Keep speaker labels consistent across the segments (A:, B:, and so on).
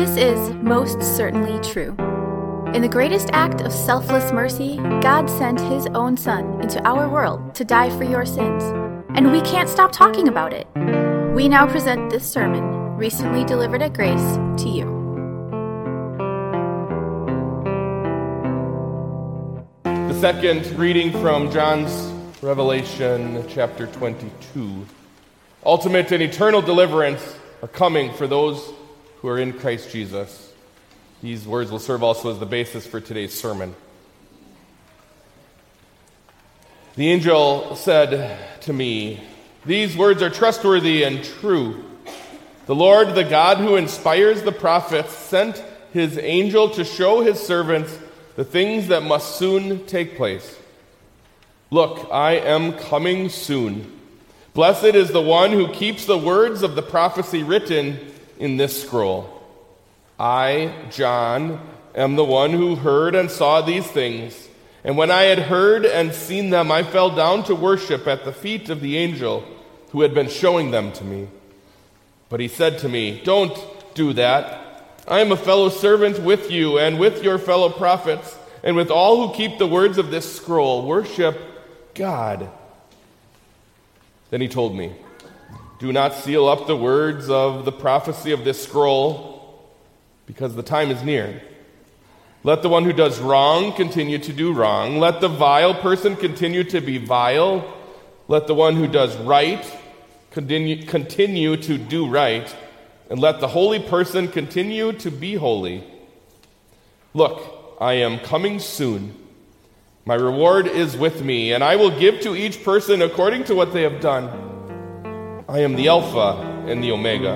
A: This is most certainly true. In the greatest act of selfless mercy, God sent His own Son into our world to die for your sins. And we can't stop talking about it. We now present this sermon, recently delivered at Grace, to you.
B: The second reading from John's Revelation, chapter 22. Ultimate and eternal deliverance are coming for those who are in Christ Jesus. These words will serve also as the basis for today's sermon. The angel said to me, These words are trustworthy and true. The Lord, the God who inspires the prophets, sent his angel to show his servants the things that must soon take place. Look, I am coming soon. Blessed is the one who keeps the words of the prophecy written in this scroll. I, John, am the one who heard and saw these things. And when I had heard and seen them, I fell down to worship at the feet of the angel who had been showing them to me. But he said to me, Don't do that. I am a fellow servant with you and with your fellow prophets and with all who keep the words of this scroll. Worship God. Then he told me, Do not seal up the words of the prophecy of this scroll because the time is near. Let the one who does wrong continue to do wrong. Let the vile person continue to be vile. Let the one who does right continue, continue to do right. And let the holy person continue to be holy. Look, I am coming soon. My reward is with me, and I will give to each person according to what they have done. I am the Alpha and the Omega,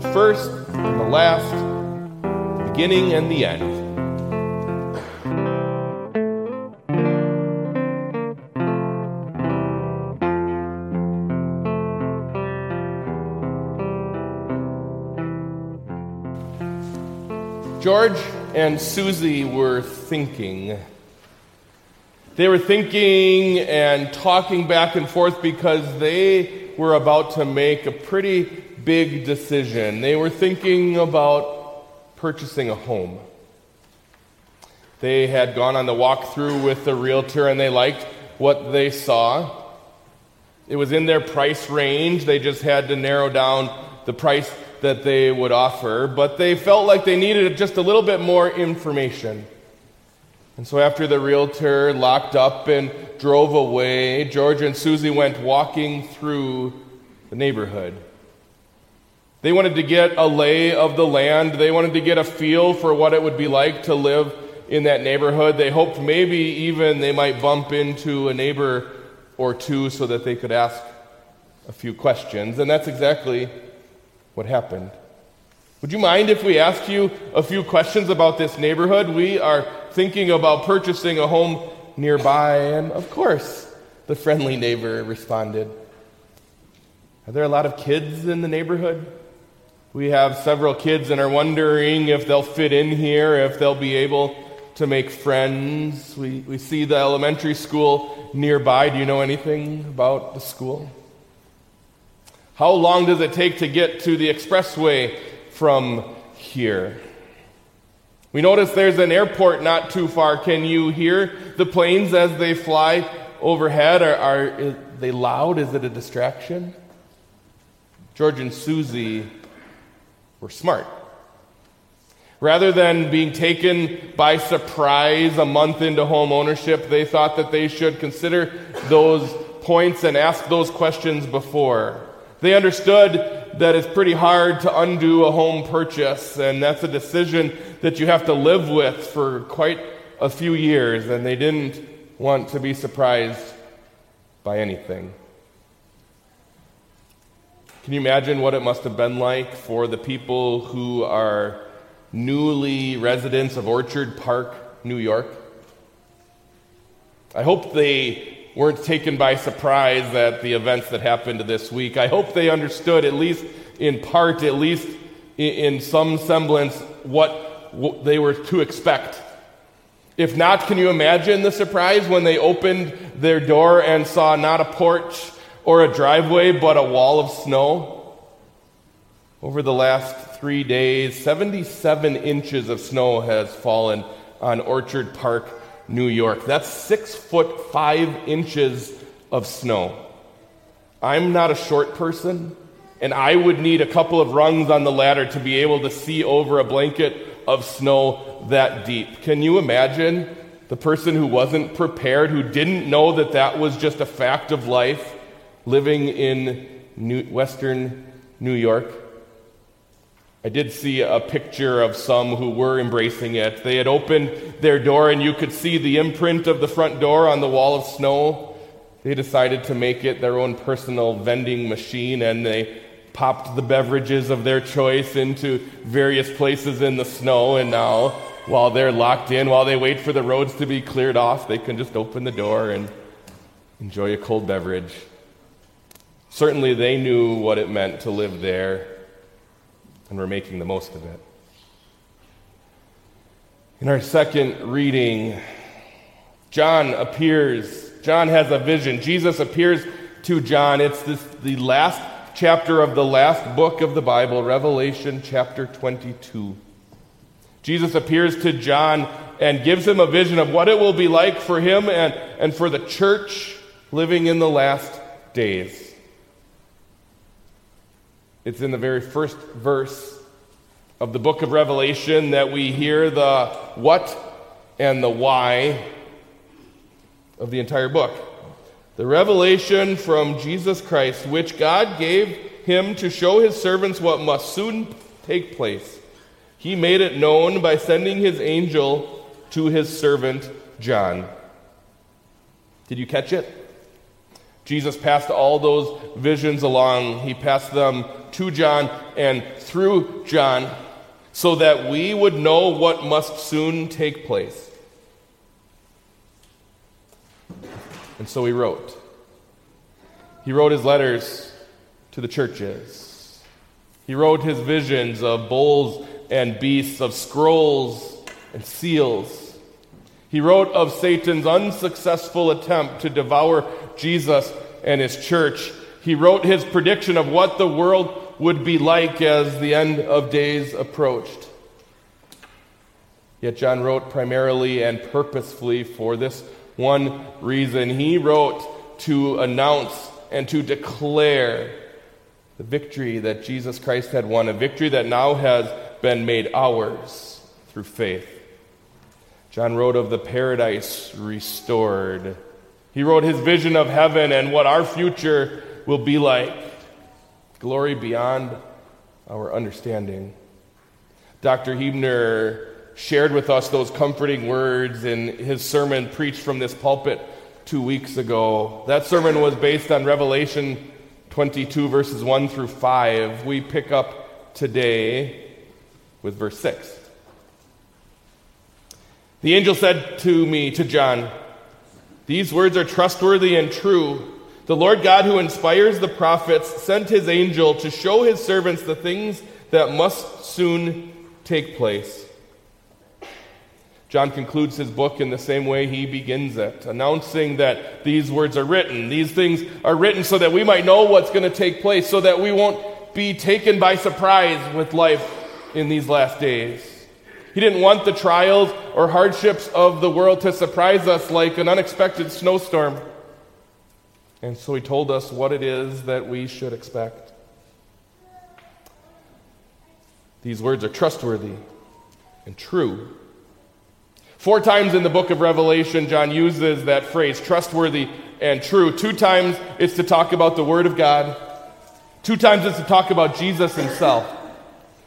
B: the first and the last the beginning and the end. George and Susie were thinking. They were thinking and talking back and forth because they were about to make a pretty big decision. They were thinking about purchasing a home. They had gone on the walkthrough with the realtor and they liked what they saw. It was in their price range. They just had to narrow down the price that they would offer, but they felt like they needed just a little bit more information. And so, after the realtor locked up and drove away, George and Susie went walking through the neighborhood. They wanted to get a lay of the land. They wanted to get a feel for what it would be like to live in that neighborhood. They hoped maybe even they might bump into a neighbor or two so that they could ask a few questions. And that's exactly what happened. Would you mind if we asked you a few questions about this neighborhood? We are thinking about purchasing a home nearby, and of course, the friendly neighbor responded. Are there a lot of kids in the neighborhood? We have several kids and are wondering if they'll fit in here, if they'll be able to make friends. We, we see the elementary school nearby. Do you know anything about the school? How long does it take to get to the expressway from here? We notice there's an airport not too far. Can you hear the planes as they fly overhead? Are, are they loud? Is it a distraction? George and Susie were smart. Rather than being taken by surprise a month into home ownership, they thought that they should consider those points and ask those questions before. They understood that it's pretty hard to undo a home purchase, and that's a decision that you have to live with for quite a few years, and they didn't want to be surprised by anything. Can you imagine what it must have been like for the people who are newly residents of Orchard Park, New York? I hope they weren't taken by surprise at the events that happened this week. I hope they understood, at least in part, at least in some semblance, what they were to expect. If not, can you imagine the surprise when they opened their door and saw not a porch or a driveway, but a wall of snow. Over the last three days, 77 inches of snow has fallen on Orchard Park, New York. That's six foot five inches of snow. I'm not a short person, and I would need a couple of rungs on the ladder to be able to see over a blanket of snow that deep. Can you imagine the person who wasn't prepared, who didn't know that that was just a fact of life, living in New, Western New York? I did see a picture of some who were embracing it. They had opened their door, and you could see the imprint of the front door on the wall of snow. They decided to make it their own personal vending machine, and they popped the beverages of their choice into various places in the snow. And now, while they're locked in, while they wait for the roads to be cleared off, they can just open the door and enjoy a cold beverage. Certainly, they knew what it meant to live there and we're making the most of it. In our second reading, John appears. John has a vision. Jesus appears to John. It's this, the last chapter of the last book of the Bible, Revelation chapter 22. Jesus appears to John and gives him a vision of what it will be like for him and, and for the church living in the last days. It's in the very first verse of the book of Revelation that we hear the what and the why of the entire book. The revelation from Jesus Christ, which God gave him to show his servants what must soon take place. He made it known by sending his angel to his servant John. Did you catch it? Jesus passed all those visions along. He passed them to John and through John so that we would know what must soon take place. And so he wrote. He wrote his letters to the churches. He wrote his visions of bulls and beasts, of scrolls and seals. He wrote of Satan's unsuccessful attempt to devour Jesus and his church. He wrote his prediction of what the world would be like as the end of days approached. Yet John wrote primarily and purposefully for this one reason. He wrote to announce and to declare the victory that Jesus Christ had won, a victory that now has been made ours through faith. John wrote of the paradise restored. He wrote his vision of heaven and what our future will be like. Glory beyond our understanding. Dr. Huebner shared with us those comforting words in his sermon preached from this pulpit two weeks ago. That sermon was based on Revelation 22, verses 1 through 5. We pick up today with verse 6. The angel said to me, to John, these words are trustworthy and true. The Lord God, who inspires the prophets, sent his angel to show his servants the things that must soon take place. John concludes his book in the same way he begins it, announcing that these words are written. These things are written so that we might know what's going to take place, so that we won't be taken by surprise with life in these last days. He didn't want the trials or hardships of the world to surprise us like an unexpected snowstorm. And so he told us what it is that we should expect. These words are trustworthy and true. Four times in the book of Revelation, John uses that phrase, trustworthy and true. Two times it's to talk about the Word of God, two times it's to talk about Jesus himself.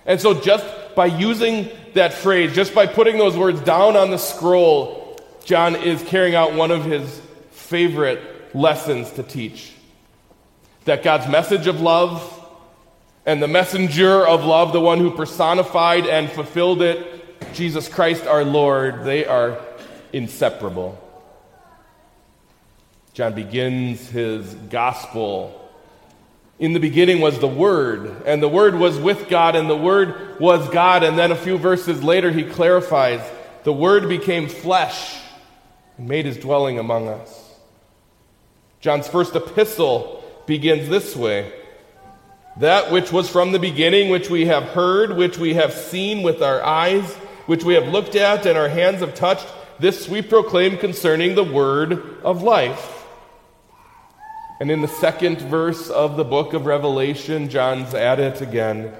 B: And so, just by using that phrase, just by putting those words down on the scroll, John is carrying out one of his favorite lessons to teach. That God's message of love and the messenger of love, the one who personified and fulfilled it, Jesus Christ our Lord, they are inseparable. John begins his gospel in the beginning was the Word, and the Word was with God, and the Word was God. And then a few verses later, he clarifies the Word became flesh and made his dwelling among us. John's first epistle begins this way That which was from the beginning, which we have heard, which we have seen with our eyes, which we have looked at and our hands have touched, this we proclaim concerning the word of life. And in the second verse of the book of Revelation, John's at it again.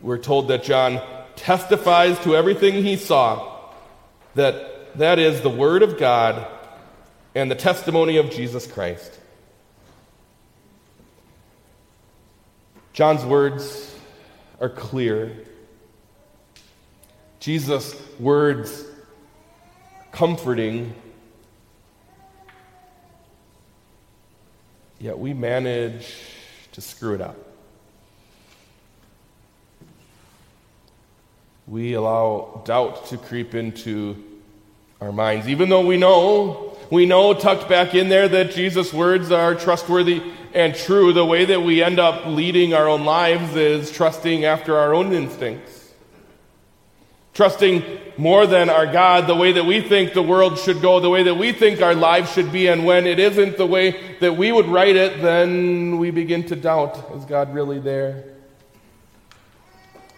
B: We're told that John testifies to everything he saw, that that is the word of God and the testimony of Jesus Christ. John's words are clear. Jesus' words comforting. Yet we manage to screw it up. We allow doubt to creep into our minds, even though we know, we know tucked back in there that Jesus' words are trustworthy and true, the way that we end up leading our own lives is trusting after our own instincts. Trusting more than our God, the way that we think the world should go, the way that we think our lives should be, and when it isn't the way that we would write it, then we begin to doubt is God really there?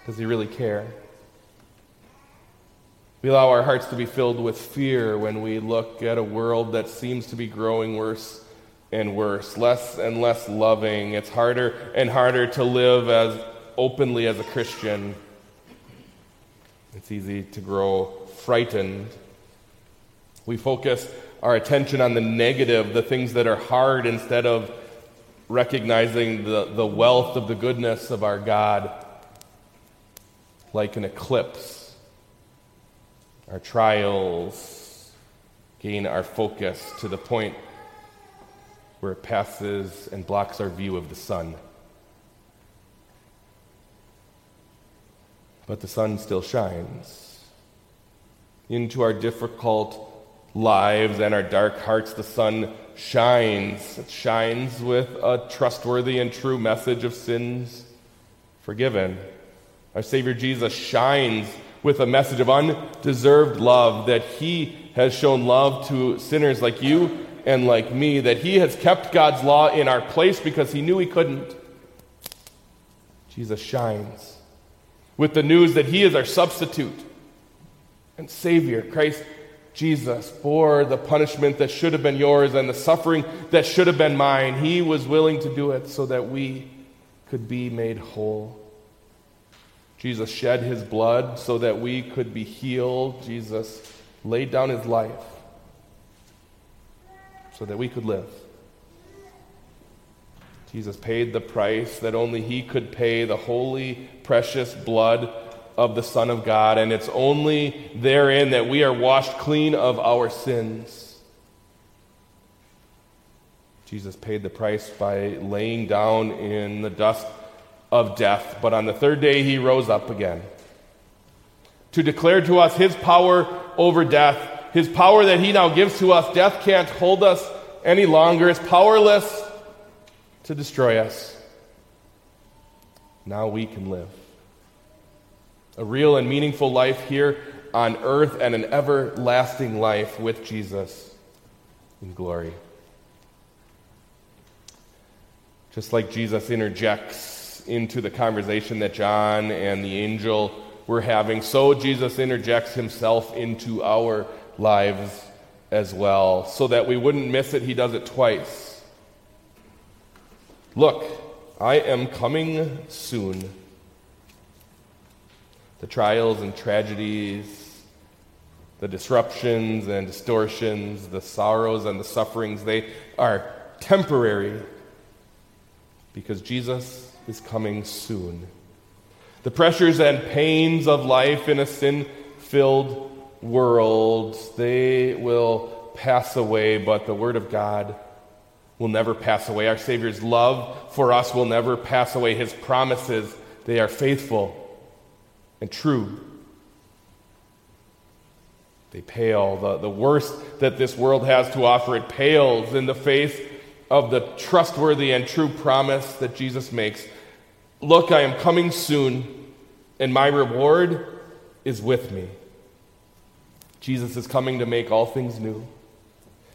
B: Does He really care? We allow our hearts to be filled with fear when we look at a world that seems to be growing worse and worse, less and less loving. It's harder and harder to live as openly as a Christian. It's easy to grow frightened. We focus our attention on the negative, the things that are hard, instead of recognizing the, the wealth of the goodness of our God like an eclipse. Our trials gain our focus to the point where it passes and blocks our view of the sun. But the sun still shines. Into our difficult lives and our dark hearts, the sun shines. It shines with a trustworthy and true message of sins forgiven. Our Savior Jesus shines with a message of undeserved love that He has shown love to sinners like you and like me, that he has kept God's law in our place because he knew he couldn't. Jesus shines with the news that he is our substitute and Savior. Christ Jesus bore the punishment that should have been yours and the suffering that should have been mine. He was willing to do it so that we could be made whole. Jesus shed his blood so that we could be healed. Jesus laid down his life so that we could live. Jesus paid the price that only He could pay, the holy, precious blood of the Son of God, and it's only therein that we are washed clean of our sins. Jesus paid the price by laying down in the dust of death, but on the third day He rose up again to declare to us His power over death his power that he now gives to us, death can't hold us any longer. It's powerless to destroy us. Now we can live. A real and meaningful life here on earth and an everlasting life with Jesus in glory. Just like Jesus interjects into the conversation that John and the angel were having, so Jesus interjects himself into our lives as well. So that we wouldn't miss it, he does it twice. Look, I am coming soon. The trials and tragedies, the disruptions and distortions, the sorrows and the sufferings, they are temporary because Jesus is coming soon. The pressures and pains of life in a sin filled world, they will pass away, but the Word of God will never pass away. Our Savior's love for us will never pass away. His promises, they are faithful and true. They pale. The, the worst that this world has to offer, it pales in the face of the trustworthy and true promise that Jesus makes. Look, I am coming soon, and my reward is with me. Jesus is coming to make all things new.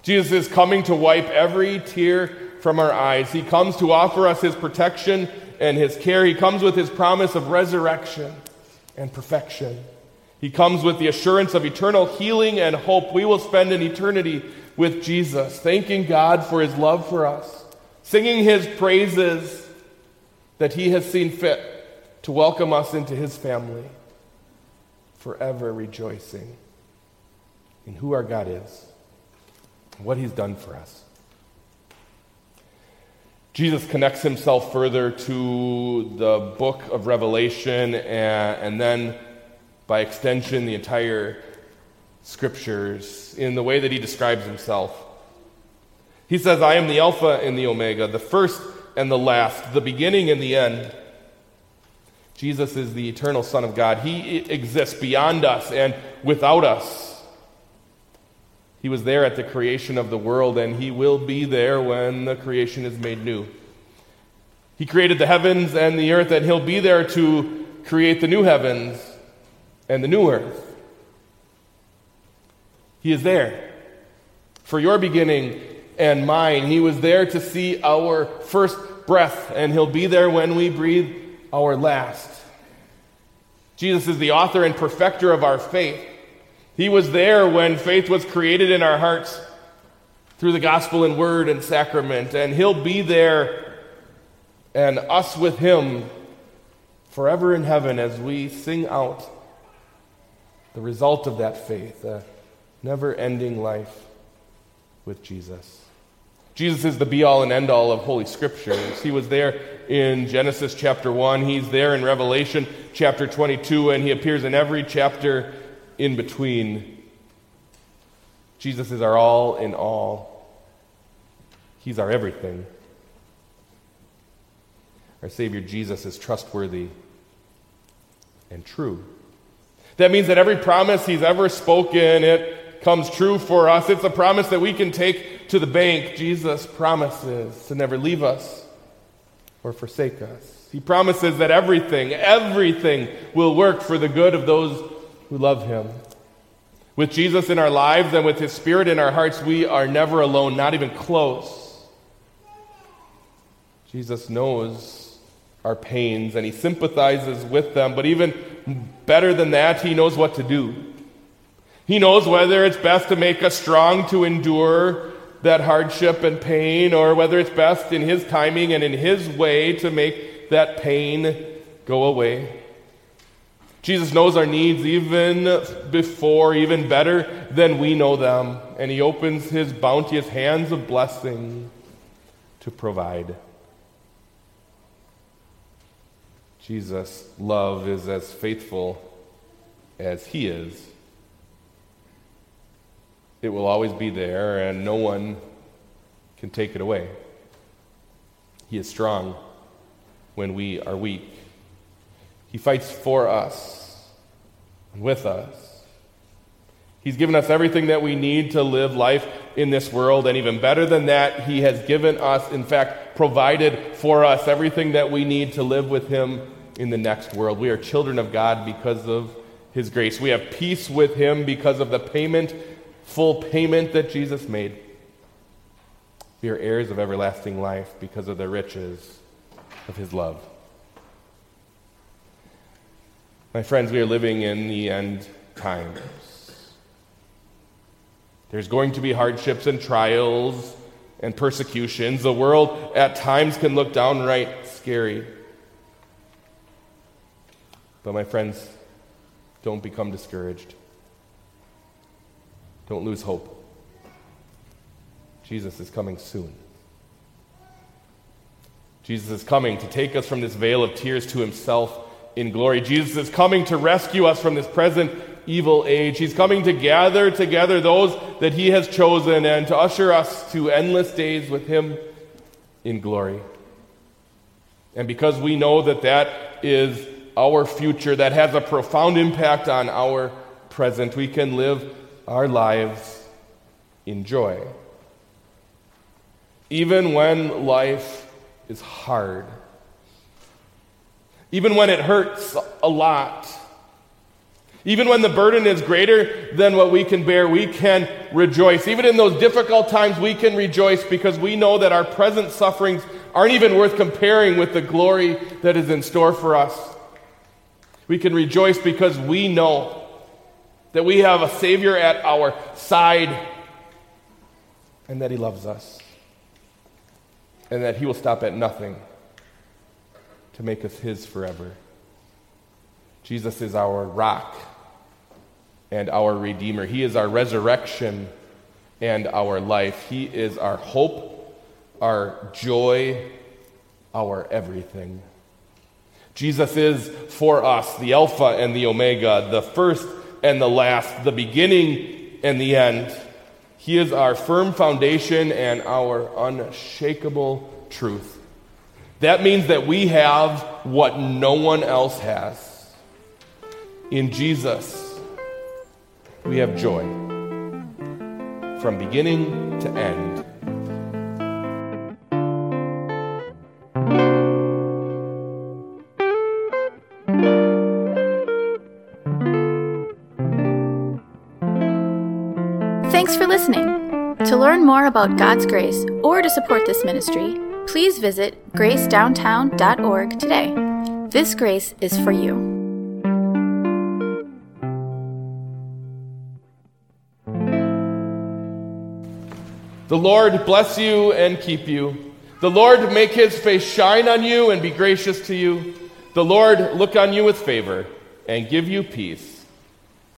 B: Jesus is coming to wipe every tear from our eyes. He comes to offer us his protection and his care. He comes with his promise of resurrection and perfection. He comes with the assurance of eternal healing and hope. We will spend an eternity with Jesus, thanking God for his love for us, singing his praises that he has seen fit to welcome us into his family, forever rejoicing in who our God is what he's done for us. Jesus connects himself further to the book of Revelation and, and, then, by extension, the entire scriptures in the way that he describes himself. He says, I am the Alpha and the Omega, the first and the last, the beginning and the end. Jesus is the eternal Son of God. He exists beyond us and without us. He was there at the creation of the world, and He will be there when the creation is made new. He created the heavens and the earth, and He'll be there to create the new heavens and the new earth. He is there for your beginning and mine. He was there to see our first breath, and He'll be there when we breathe our last. Jesus is the author and perfecter of our faith. He was there when faith was created in our hearts through the gospel and word and sacrament, and He'll be there and us with Him forever in heaven as we sing out the result of that faith, a never ending life with Jesus. Jesus is the be all and end all of Holy Scriptures. He was there in Genesis chapter 1, He's there in Revelation chapter 22, and He appears in every chapter in between. Jesus is our all in all. He's our everything. Our Savior Jesus is trustworthy and true. That means that every promise He's ever spoken, it comes true for us. It's a promise that we can take to the bank. Jesus promises to never leave us or forsake us. He promises that everything, everything will work for the good of those who love him. With Jesus in our lives and with his spirit in our hearts, we are never alone, not even close. Jesus knows our pains and he sympathizes with them, but even better than that, he knows what to do. He knows whether it's best to make us strong to endure that hardship and pain, or whether it's best in his timing and in his way to make that pain go away. Jesus knows our needs even before, even better than we know them, and He opens His bounteous hands of blessing to provide. Jesus' love is as faithful as He is. It will always be there, and no one can take it away. He is strong when we are weak. He fights for us and with us. He's given us everything that we need to live life in this world, and even better than that, He has given us, in fact, provided for us everything that we need to live with Him in the next world. We are children of God because of His grace. We have peace with Him because of the payment, full payment that Jesus made. We are heirs of everlasting life because of the riches of His love. My friends, we are living in the end times. There's going to be hardships and trials and persecutions. The world at times can look downright scary. But, my friends, don't become discouraged. Don't lose hope. Jesus is coming soon. Jesus is coming to take us from this vale of tears to himself in glory. Jesus is coming to rescue us from this present evil age. He's coming to gather together those that he has chosen and to usher us to endless days with him in glory. And because we know that that is our future, that has a profound impact on our present, we can live our lives in joy. Even when life is hard even when it hurts a lot. Even when the burden is greater than what we can bear, we can rejoice. Even in those difficult times, we can rejoice because we know that our present sufferings aren't even worth comparing with the glory that is in store for us. We can rejoice because we know that we have a Savior at our side and that He loves us and that He will stop at nothing to make us His forever. Jesus is our rock and our Redeemer. He is our resurrection and our life. He is our hope, our joy, our everything. Jesus is for us the Alpha and the Omega, the first and the last, the beginning and the end. He is our firm foundation and our unshakable truth. That means that we have what no one else has. In Jesus, we have joy from beginning to end.
A: Thanks for listening. To learn more about God's grace or to support this ministry, please visit gracedowntown.org today. This grace is for you.
B: The Lord bless you and keep you. The Lord make his face shine on you and be gracious to you. The Lord look on you with favor and give you peace.